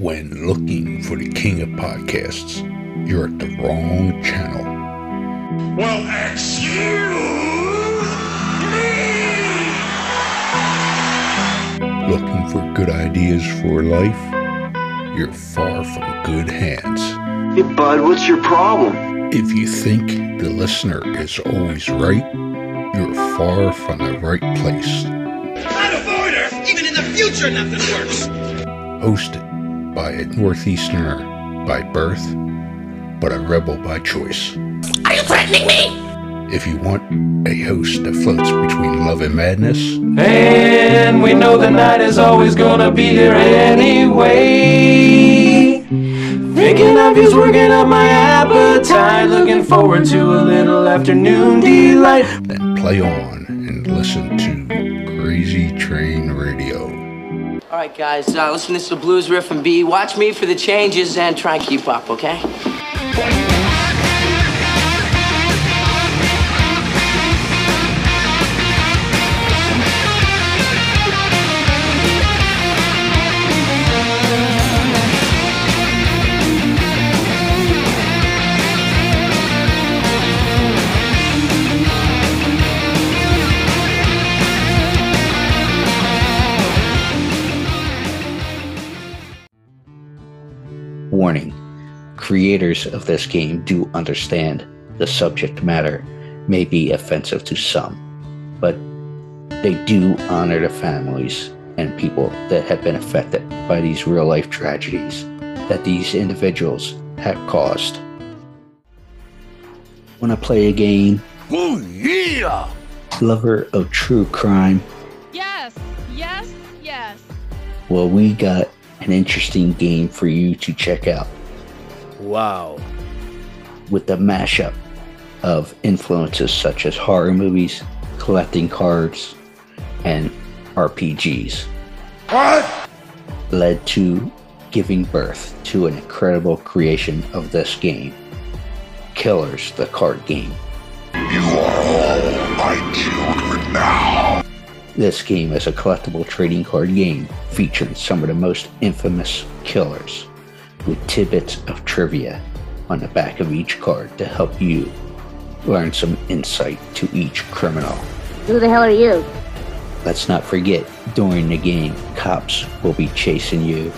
When looking for the king of podcasts, you're at the wrong channel. Well, excuse me! Looking for good ideas for life? You're far from good hands. Hey, bud, what's your problem? If you think the listener is always right, you're far from the right place. I'd avoid her! Even in the future, nothing works! Hosted by a Northeasterner by birth, but a rebel by choice. Are you threatening me? If you want a host that floats between love and madness, And we know the night is always gonna be here anyway. Thinking of you's working up my appetite. Looking forward to a little afternoon delight. then play on and listen to Crazy Train Radio. All right, guys, uh, listen, this is blues riff and B. Watch me for the changes and try and keep up, okay? Creators of this game do understand the subject matter may be offensive to some, but they do honor the families and people that have been affected by these real life tragedies that these individuals have caused. Want to play a game? Oh, yeah! Lover of true crime? Yes, yes, yes. Well, we got an interesting game for you to check out. Wow. with the mashup of influences such as horror movies, collecting cards, and RPGs What? led to giving birth to an incredible creation of this game Killers, the card game. You are all my children now. This game is a collectible trading card game featuring some of the most infamous killers with tidbits of trivia on the back of each card to help you learn some insight to each criminal. Who the hell are you? Let's not forget, during the game, cops will be chasing you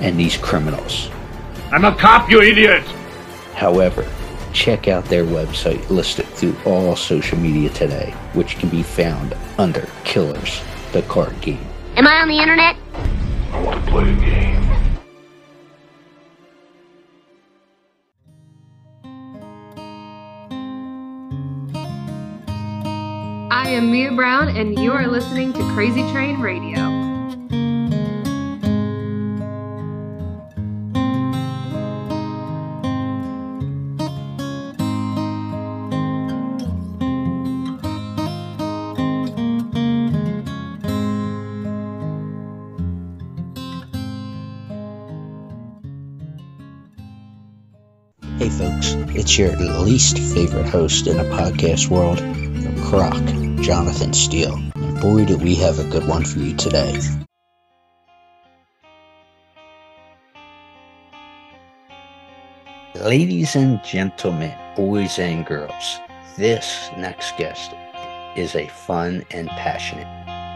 and these criminals. I'm a cop, you idiot! However, check out their website listed through all social media today, which can be found under Killers, the card game. Am I on the internet? I want to play a game. I am Mia Brown, and you are listening to Crazy Train Radio. Hey folks, it's your least favorite host in the podcast world, Croc, Jonathan Steele. And boy, do we have a good one for you today. Ladies and gentlemen, boys and girls, this next guest is a fun and passionate,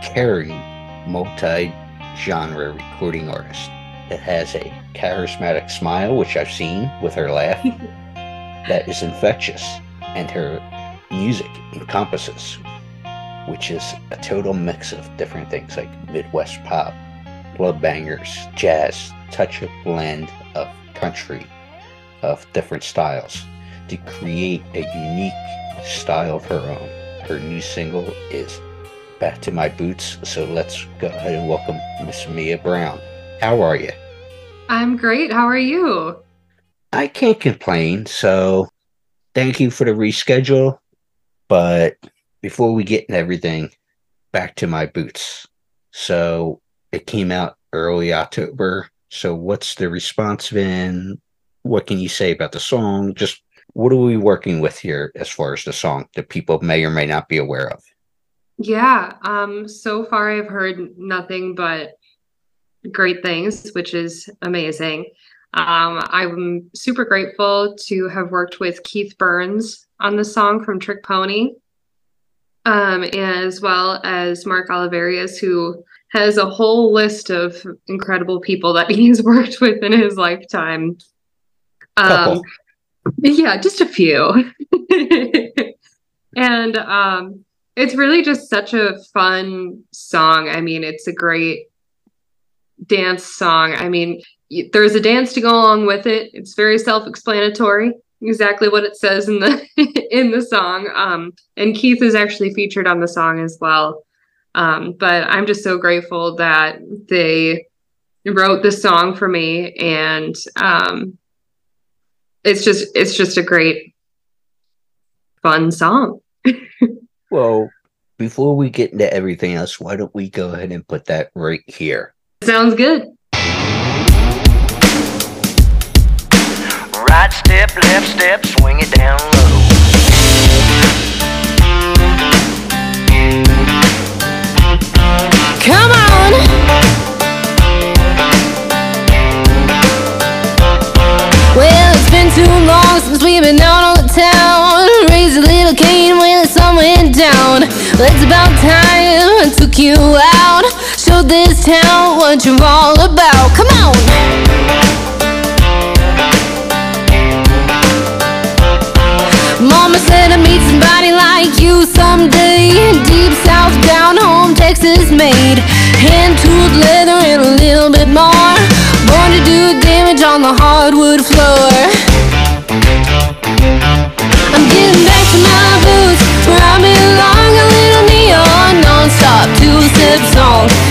caring, multi genre recording artist that has a charismatic smile, which I've seen with her laugh, that is infectious, and her music encompasses, which is a total mix of different things like Midwest pop, club bangers, jazz, touch of blend of country, of different styles to create a unique style of her own. Her new single is Back to My Boots, so let's go ahead and welcome Miss Mia Brown. How are you? I'm great. How are you? I can't complain. So thank you for the reschedule. But before we get everything, back to my boots. So it came out early October. So what's the response been? What can you say about the song? Just what are we working with here as far as the song that people may or may not be aware of? Yeah, um, so far I've heard nothing but great things, which is amazing. Um, I'm super grateful to have worked with Keith Burns on the song from Trick Pony, um, as well as Mark Oliverius, who has a whole list of incredible people that he's worked with in his lifetime. Um, yeah, just a few. and um, it's really just such a fun song. I mean, it's a great dance song. I mean, there's a dance to go along with it. It's very self-explanatory, exactly what it says in the in the song. Um, and Keith is actually featured on the song as well. Um, but I'm just so grateful that they wrote this song for me, and um, it's just it's just a great, fun song. well, before we get into everything else, why don't we go ahead and put that right here? Sounds good. Left step, swing it down low. Come on. Well, it's been too long since we've been out on the town. Raised a little cane when the sun went down. It's about time I took you out. Showed this town what you're all about. Come on. Said I'd meet somebody like you someday. Deep south, down home, Texas made. Hand tooled leather and a little bit more. Born to do damage on the hardwood floor. I'm getting back to my boots where I belong. A little neon, non-stop, two-step song.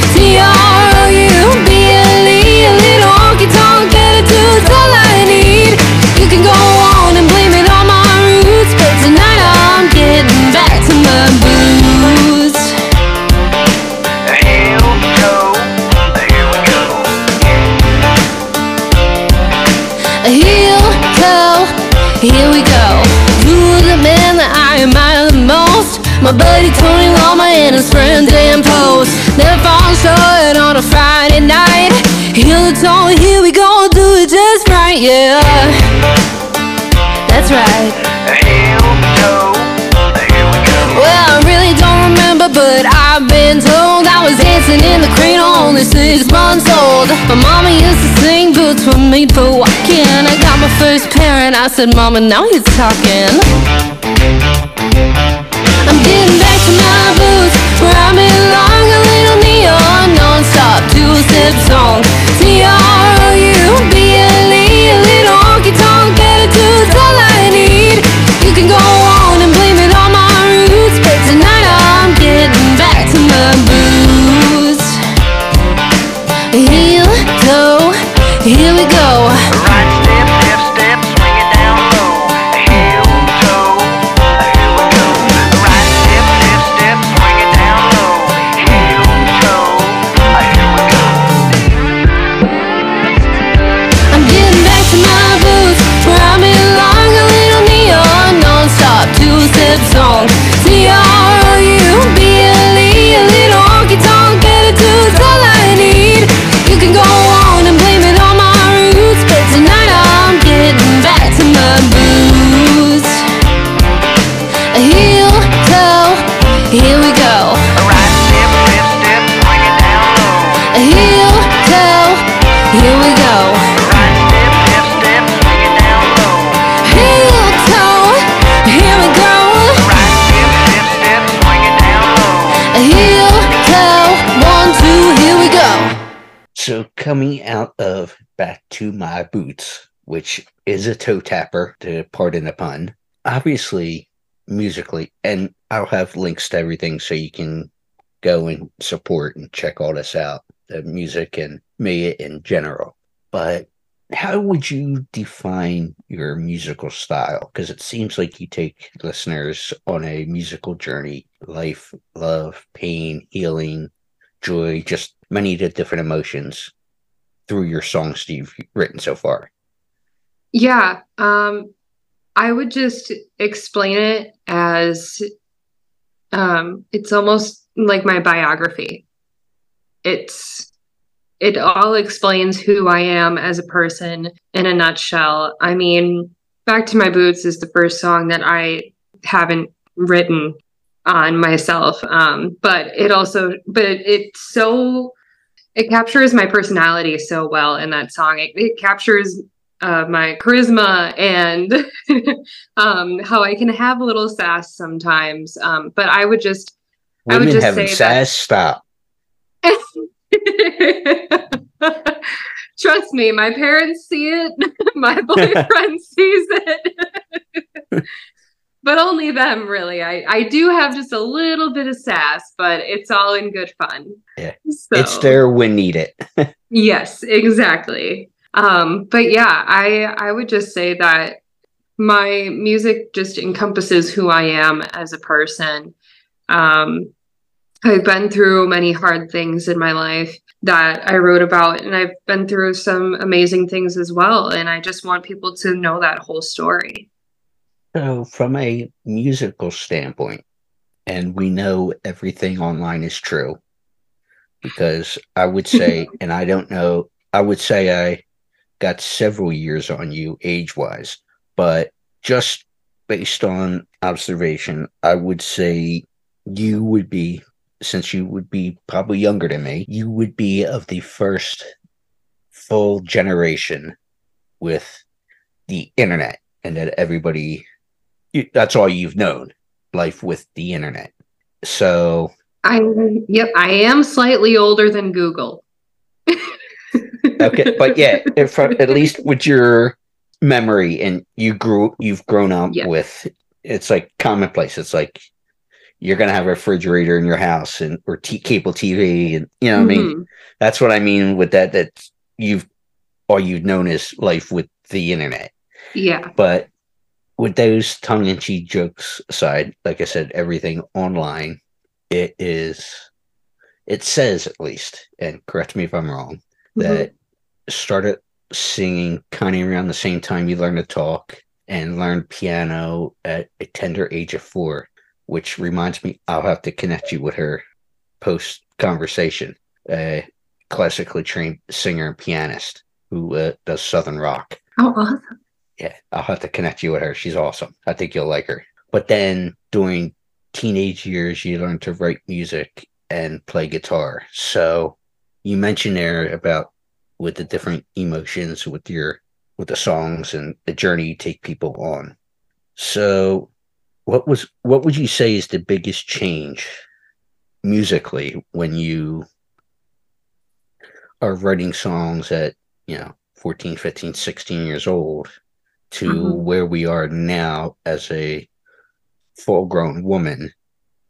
Buddy Tony Lama and his friend Dan Post. Never fall short on a Friday night. Heel toe, here we go, do it just right, yeah. That's right. Here we go, here we go. Well, I really don't remember, but I've been told I was dancing in the cradle, only six months old. My mama used to sing, boots were made for walking. I got my first pair, and I said, Mama, now you're talking. I'm getting back to my boots. A little neon, non-stop, two-step song. Little honky-tonk attitude's all I need. You can go on and blame it on my roots, but tonight I'm getting back to my boots. Here we go. Coming out of Back to My Boots, which is a toe tapper, to pardon the pun, obviously, musically, and I'll have links to everything so you can go and support and check all this out the music and me in general. But how would you define your musical style? Because it seems like you take listeners on a musical journey life, love, pain, healing, joy, just many different emotions through your songs you've written so far. Yeah. Um, I would just explain it as um, it's almost like my biography. It's it all explains who I am as a person in a nutshell. I mean, Back to My Boots is the first song that I haven't written on myself. Um, but it also, but it's so, it captures my personality so well in that song. It, it captures uh, my charisma and um, how I can have a little sass sometimes. Um, but I would just, I would just having say sass, stop. that. Trust me, my parents see it. my boyfriend sees it. But only them, really. I, I do have just a little bit of sass, but it's all in good fun. Yeah. So- It's there when needed. Yes, exactly. Um, but yeah, I I would just say that my music just encompasses who I am as a person. Um, I've been through many hard things in my life that I wrote about, and I've been through some amazing things as well. And I just want people to know that whole story. So, from a musical standpoint, and we know everything online is true, because I would say, and I don't know, I would say I got several years on you age wise, but just based on observation, I would say you would be, since you would be probably younger than me, you would be of the first full generation with the internet, and that everybody that's all you've known life with the internet so I yep, I am slightly older than Google. okay but yeah if, at least with your memory and you grew you've grown up Yeah. with it's like commonplace it's like you're gonna have a refrigerator in your house and or t- cable tv and you know what i mean Mhm. that's what i mean with that that you've all you've known is life with the internet Yeah. But with those tongue in cheek jokes aside, like I said, everything online, it is, it says at least, and correct me if I'm wrong, that started singing kind of around the same time you learned to talk and learned piano at a tender age of four, which reminds me, I'll have to connect you with her post conversation, a classically trained singer and pianist who uh, does Southern rock Oh, awesome. Yeah, I'll have to connect you with her. She's awesome. I think you'll like her. But then during teenage years, you learn to write music and play guitar. So you mentioned there about with the different emotions with your with the songs and the journey you take people on. So what was what would you say is the biggest change musically when you are writing songs at, you know, 14, 15, 16 years old to Mhm. where we are now as a full grown woman.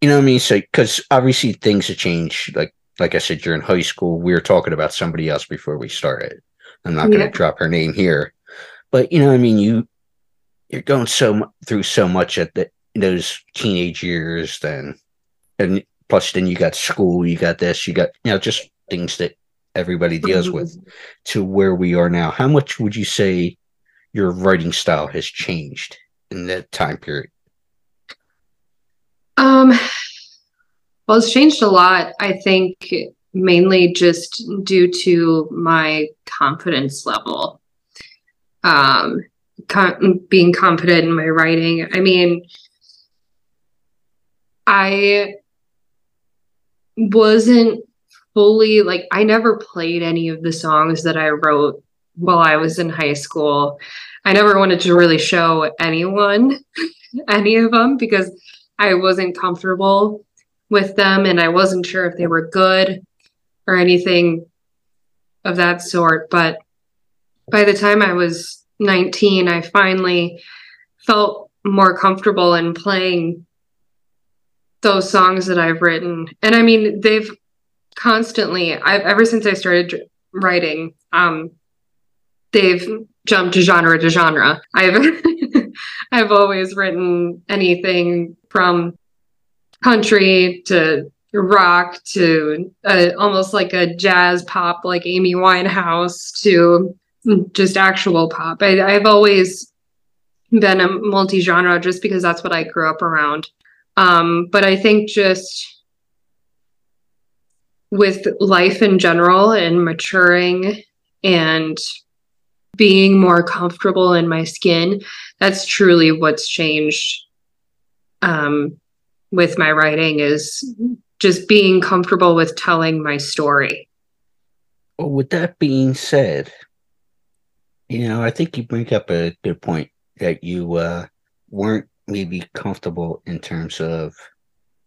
You know what I mean? So, because obviously things have changed. Like, like I said, you're in high school. We were talking about somebody else before we started. I'm not going to drop her name here, but you know, what I mean, you you're going so through so much at the, those teenage years. Then, and plus, then you got school. You got this. You got you know just things that everybody deals with. To where we are now, how much would you say your writing style has changed in that time period? Um, well, it's changed a lot. I think mainly just due to my confidence level. Um, con- being confident in my writing. I mean, I wasn't fully like I never played any of the songs that I wrote while I was in high school. I never wanted to really show anyone any of them because I wasn't comfortable with them and I wasn't sure if they were good or anything of that sort. But by the time I was 19, I finally felt more comfortable in playing those songs that I've written. And I mean, they've constantly, I've ever since I started writing, um, they've jumped genre to genre. I've I've always written anything from country to rock to almost like a jazz pop like Amy Winehouse to just actual pop. I, I've always been a multi-genre just because that's what I grew up around. Um, but I think just with life in general and maturing and being more comfortable in my skin, that's truly what's changed um, with my writing is just being comfortable with telling my story. Well, with that being said, you know, I think you bring up a good point that you uh, weren't maybe comfortable in terms of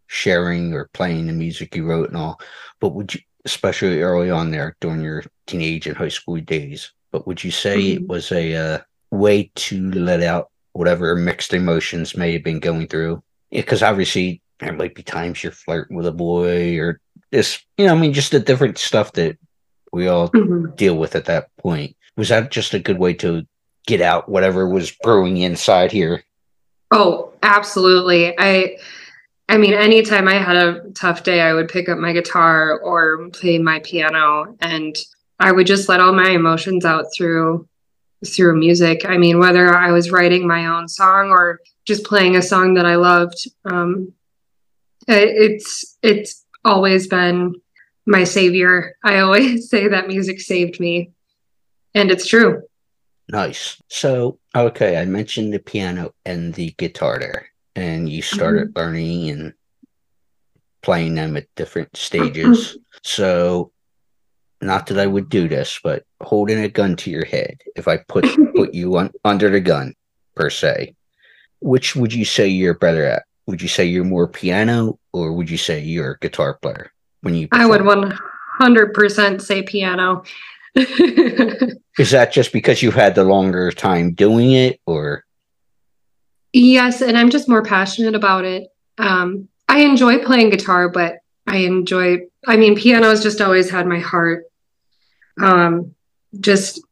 sharing or playing the music you wrote and all, but would you, especially early on there during your teenage and high school days, but would you say Mm-hmm. it was a uh, way to let out whatever mixed emotions may have been going through? Because obviously there might be times you're flirting with a boy or this, you know, I mean, just the different stuff that we all Mhm. deal with at that point. Was that just a good way to get out whatever was brewing inside here? Oh, absolutely. I I mean, anytime I had a tough day, I would pick up my guitar or play my piano and I would just let all my emotions out through through music. I mean, whether I was writing my own song or just playing a song that I loved, um, it- it's it's always been my savior. I always say that music saved me, and it's true. Nice. So, okay, I mentioned the piano and the guitar there, and you started learning and playing them at different stages. so, not that I would do this, but holding a gun to your head, if I put put you on under the gun per se, which would you say you're better at? Would you say you're more piano, or would you say you're a guitar player when you? I would one hundred percent say piano. Is that just because you've had the longer time doing it, or Yes, and I'm just more passionate about it. Um, I enjoy playing guitar, but I enjoy, I mean, piano has just always had my heart. Um, just,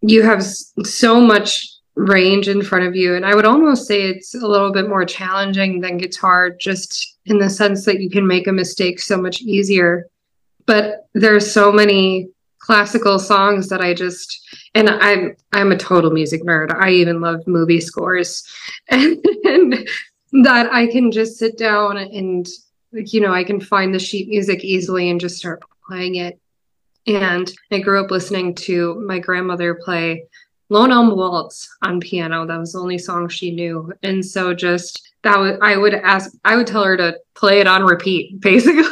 you have so much range in front of you. And I would almost say it's a little bit more challenging than guitar, just in the sense that you can make a mistake so much easier. But there's so many classical songs that I just, and I'm I'm a total music nerd. I even love movie scores, and, and that I can just sit down and you know I can find the sheet music easily and just start playing it. And I grew up listening to my grandmother play Lone Elm Waltz on piano. That was the only song she knew, and so just that would I would ask I would tell her to play it on repeat, basically.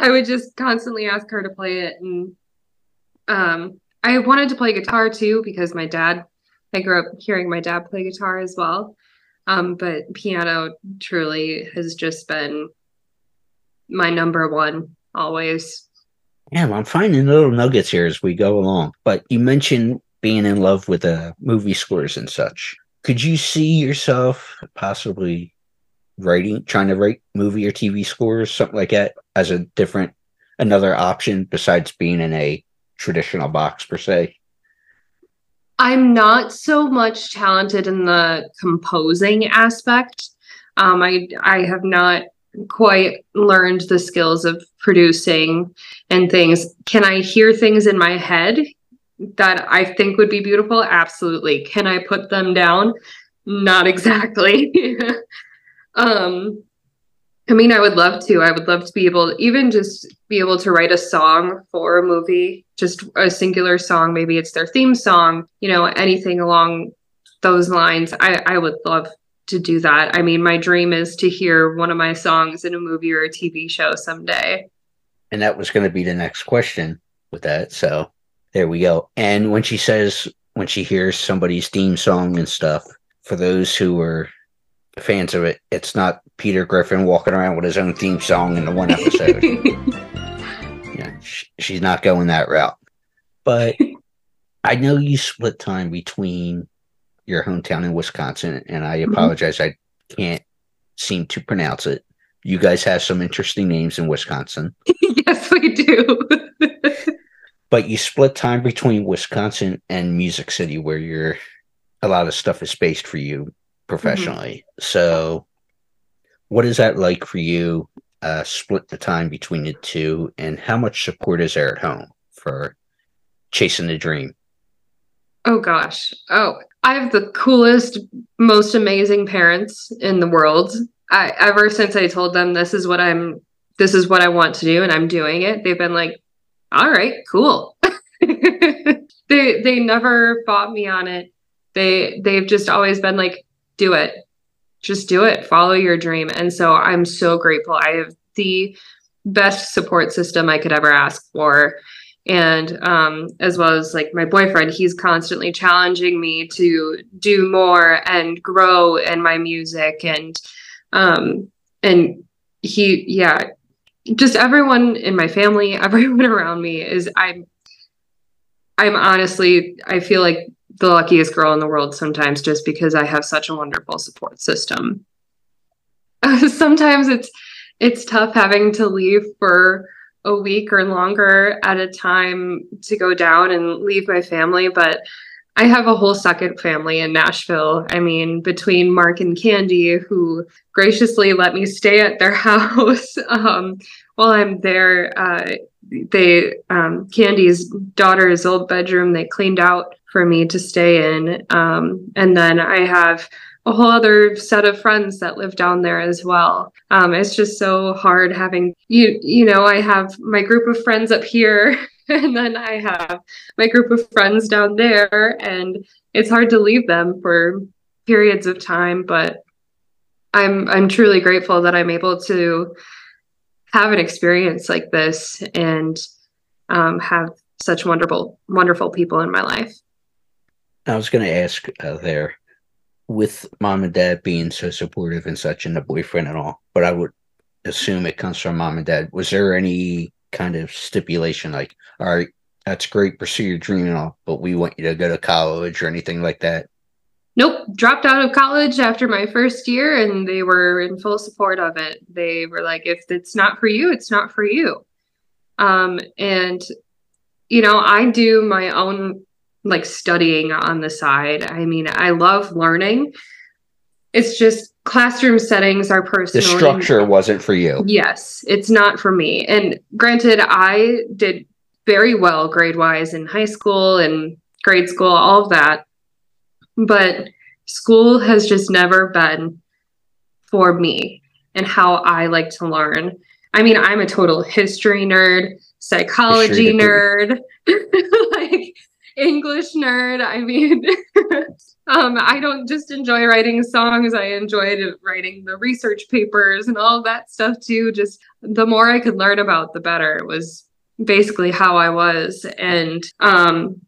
I would just constantly ask her to play it and um I wanted to play guitar too because my dad I grew up hearing my dad play guitar as well. Um but piano truly has just been my number one always. Yeah, well, I'm finding little nuggets here as we go along. But you mentioned being in love with uh, movie scores and such. Could you see yourself possibly writing, trying to write movie or TV scores, something like that, as a different, another option besides being in a traditional box per se? I'm not so much talented in the composing aspect. Um, I I have not quite learned the skills of producing and things. Can I hear things in my head that I think would be beautiful? Absolutely. Can I put them down? Not exactly. um, I mean, I would love to. I would love to be able to even just be able to write a song for a movie, just a singular song. Maybe it's their theme song, you know, anything along those lines. I, I would love to do that. I mean, my dream is to hear one of my songs in a movie or a TV show someday. And that was going to be the next question with that. So there we go. And when she says, when she hears somebody's theme song and stuff, for those who are fans of it, it's not Peter Griffin walking around with his own theme song in the one episode. yeah, sh- she's not going that route. But I know you split time between your hometown in Wisconsin, and I mm-hmm. apologize, I can't seem to pronounce it. You guys have some interesting names in Wisconsin, yes, we do. but you split time between Wisconsin and Music City, where you're a lot of stuff is spaced for you professionally. So, what is that like for you? Uh, split the time between the two, and how much support is there at home for chasing the dream? Oh gosh. Oh, I have the coolest, most amazing parents in the world. I ever since I told them this is what I'm this is what I want to do and I'm doing it, they've been like, all right, cool. they they never fought me on it. They they've just always been like, do it. Just do it. Follow your dream. And so I'm so grateful. I have the best support system I could ever ask for. And um, as well as like my boyfriend, he's constantly challenging me to do more and grow in my music and um, and he yeah just everyone in my family everyone around me is i'm i'm honestly i feel like the luckiest girl in the world sometimes just because i have such a wonderful support system sometimes it's it's tough having to leave for a week or longer at a time to go down and leave my family but I have a whole second family in Nashville. I mean, between Mark and Candy, who graciously let me stay at their house um, while I'm there. Uh, they um, Candy's daughter's old bedroom they cleaned out for me to stay in, um, and then I have a whole other set of friends that live down there as well. Um, it's just so hard having you. You know, I have my group of friends up here. and then I have my group of friends down there, and it's hard to leave them for periods of time. But I'm I'm truly grateful that I'm able to have an experience like this and um, have such wonderful wonderful people in my life. I was going to ask uh, there, with mom and dad being so supportive and such, and the boyfriend and all, but I would assume it comes from mom and dad. Was there any kind of stipulation like, all right, that's great, pursue your dream and all, but we want you to go to college or anything like that? Nope, dropped out of college after my first year and they were in full support of it. They were like, if it's not for you, it's not for you. Um, and, you know, I do my own like studying on the side. I mean, I love learning. It's just classroom settings are personal. The structure wasn't for you. Yes, it's not for me. And granted, I did very well grade wise in high school and grade school, all of that. But school has just never been for me and how I like to learn. I mean, I'm a total history nerd, psychology nerd, like English nerd. I mean, um, I don't just enjoy writing songs, I enjoyed writing the research papers and all that stuff too. Just the more I could learn about, the better. It was basically how I was. And um,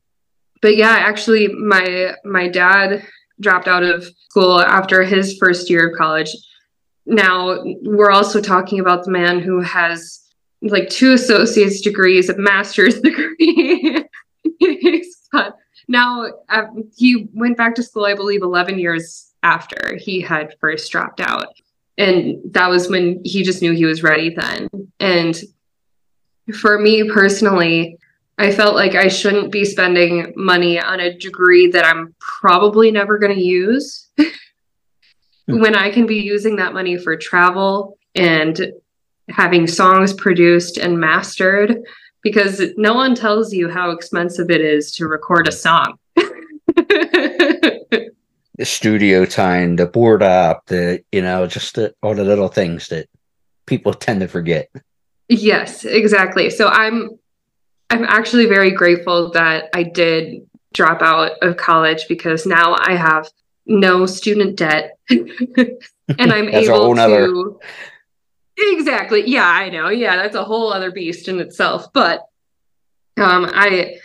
but yeah, actually my my dad dropped out of school after his first year of college. Now we're also talking about the man who has like two associate's degrees, a master's degree. He's now uh, he went back to school i believe 11 years after he had first dropped out. And that was when he just knew he was ready then. And for me personally i felt like i shouldn't be spending money on a degree that i'm probably never going to use when i can be using that money for travel and having songs produced and mastered because no one tells you how expensive it is to record a song. the studio time, the board up, the you know, just the, all the little things that people tend to forget. Yes, exactly. So I'm I'm actually very grateful that I did drop out of college because now I have no student debt and I'm able to Exactly. Yeah, I know. Yeah, that's a whole other beast in itself. But um, I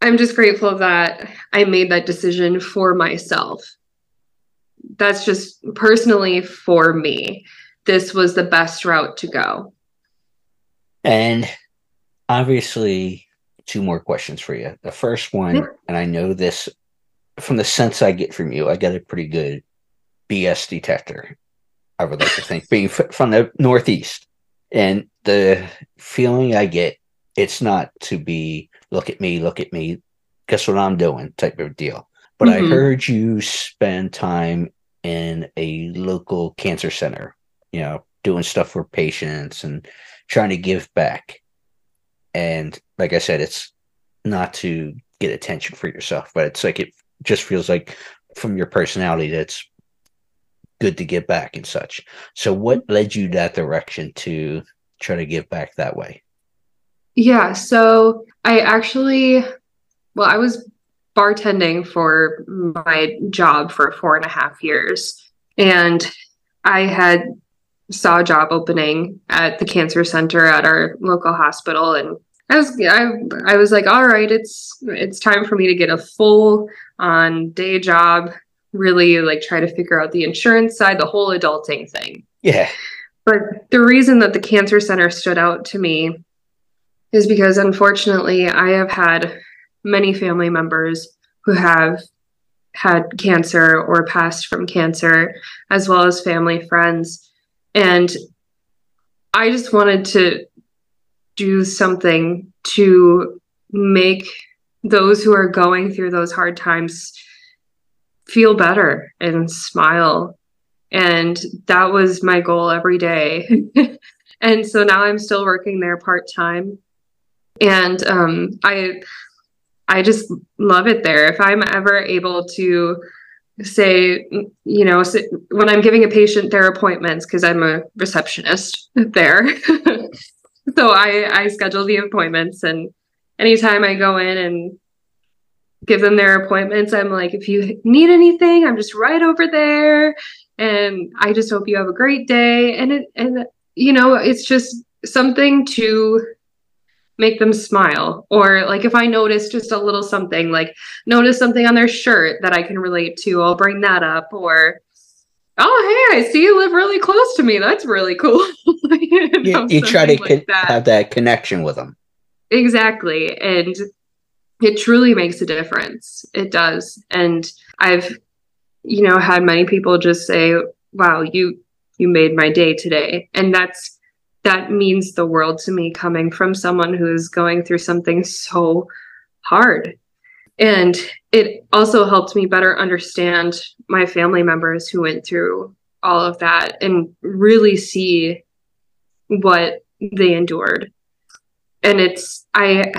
I'm just grateful that I made that decision for myself. That's just personally for me. This was the best route to go. And obviously, two more questions for you. The first one, and I know this from the sense I get from you, I get a pretty good BS detector. I would like to think, being from the Northeast. And the feeling I get, it's not to be, look at me, look at me, guess what I'm doing type of deal. But mm-hmm. I heard you spend time in a local cancer center, you know, doing stuff for patients and trying to give back. And like I said, it's not to get attention for yourself, but it's like it just feels like from your personality that's good to give back and such. So, what mm-hmm. led you that direction to try to give back that way? Yeah, so I actually, well, I was bartending for my job for four and a half years, and I had saw a job opening at the cancer center at our local hospital, and I was I, I was like, all right, it's it's time for me to get a full on day job, really like try to figure out the insurance side, the whole adulting thing. Yeah. But the reason that the cancer center stood out to me is because unfortunately I have had many family members who have had cancer or passed from cancer, as well as family friends. And I just wanted to do something to make those who are going through those hard times feel better and smile. And that was my goal every day. and so now I'm still working there part time. And um, I I just love it there. If I'm ever able to say, you know, when I'm giving a patient their appointments, because I'm a receptionist there. so I, I schedule the appointments and anytime I go in and give them their appointments, I'm like, if you need anything, I'm just right over there. And I just hope you have a great day. And it, and, you know, it's just something to make them smile. Or like if i notice just a little something like notice something on their shirt that i can relate to i'll bring that up. Or oh hey i see you live really close to me. That's really cool. You, know, you, try to like con- that. have that connection with them. Exactly. And it truly makes a difference it does and i've you know had many people just say wow you you made my day today and that's that means the world to me coming from someone who's going through something so hard. And it also helped me better understand my family members who went through all of that and really see what they endured. And it's I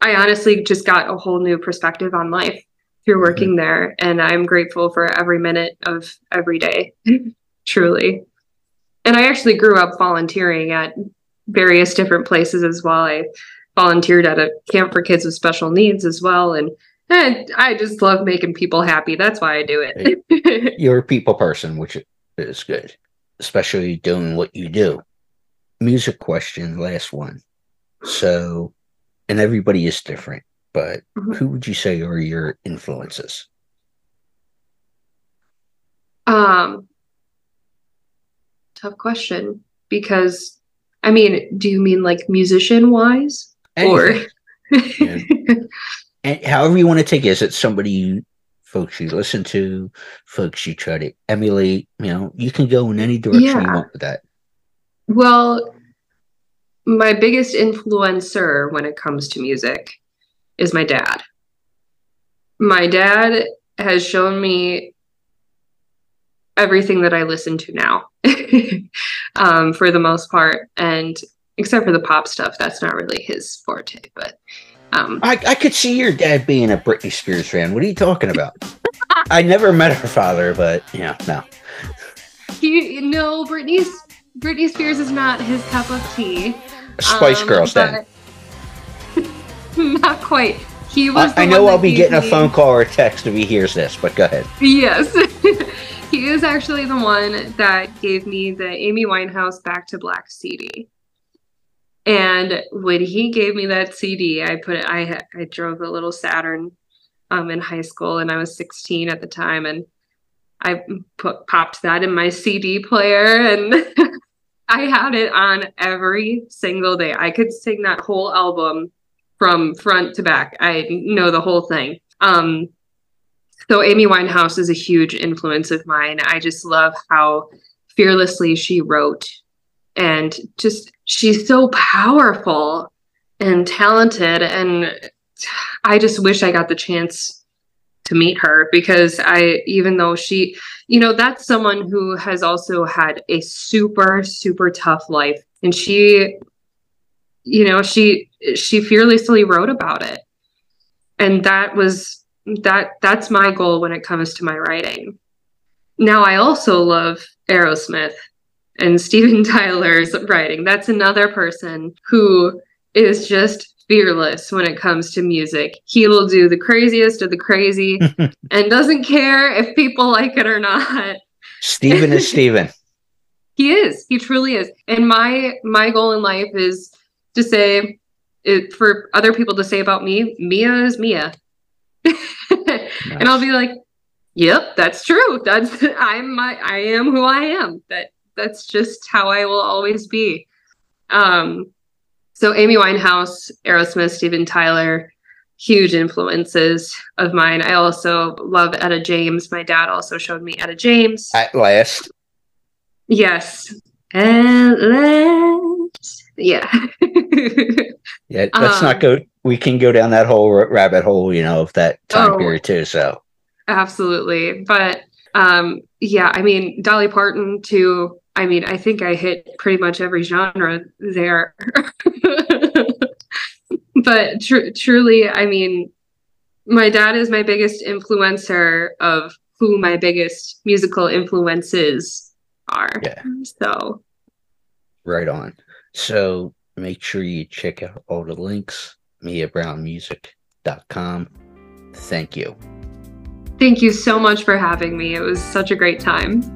I honestly just got a whole new perspective on life through working mm-hmm. there and I'm grateful for every minute of every day. Truly and I actually grew up volunteering at various different places as well. I volunteered at a camp for kids with special needs as well, and, and I just love making people happy. That's why I do it. You're a people person, which is good, especially doing what you do. Music question, last one. So, and everybody is different, but mm-hmm. who would you say are your influences? Um, tough question because I mean, do you mean like musician wise or yeah. and however you want to take it? Is it somebody you folks you listen to, folks you try to emulate? You know, you can go in any direction yeah. you want with that. Well, my biggest influencer when it comes to music is my dad. My dad has shown me everything that I listen to now, um, for the most part, and except for the pop stuff, that's not really his forte. But um, I, I could see your dad being a Britney Spears fan. What are you talking about? I never met her father, but yeah, no. He no, Britney Britney Spears is not his cup of tea. Spice um, Girls, then. not quite. He was. I, I know I'll be getting a phone call or a text if he hears this, but go ahead. Yes. he is actually the one that gave me the Amy Winehouse Back to Black CD. And when he gave me that CD, I put it. I I drove a little Saturn um, in high school, and I was 16 at the time, and I put popped that in my CD player, and I had it on every single day. I could sing that whole album from front to back. I know the whole thing. Um, so Amy Winehouse is a huge influence of mine. I just love how fearlessly she wrote and just she's so powerful and talented and I just wish I got the chance to meet her because I even though she you know that's someone who has also had a super super tough life. And she you know she she fearlessly wrote about it. And that was that that's my goal when it comes to my writing. Now I also love Aerosmith and Steven Tyler's writing. That's another person who is just fearless when it comes to music. He will do the craziest of the crazy and doesn't care if people like it or not. Steven is Steven. He is. He truly is. And my my goal in life is to say it for other people to say about me, Mia is Mia. And I'll be like, "Yep, that's true. That's I'm my I am who I am. That that's just how I will always be." Um so Amy Winehouse, Aerosmith, Steven Tyler, huge influences of mine. I also love Etta James. My dad also showed me Etta James. At last. Yes. At last. Yeah. Yeah, let's not Um, go. We can go down that whole rabbit hole, you know, of that time Oh. period too. So Absolutely. But um yeah, I mean Dolly Parton too. I mean, I think I hit pretty much every genre there. but tr- truly, I mean, my dad is my biggest influencer of who my biggest musical influences are. Yeah. So, right on. So make sure you check out all the links, miabrownmusic.com. Thank you. thank you so much for having me. It was such a great time.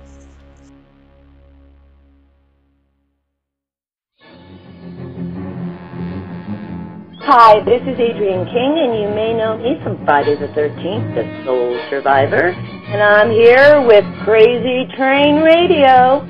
Hi, this is Adrienne King, and you may know me from Friday the 13th, the Sole Survivor. And I'm here with Crazy Train Radio.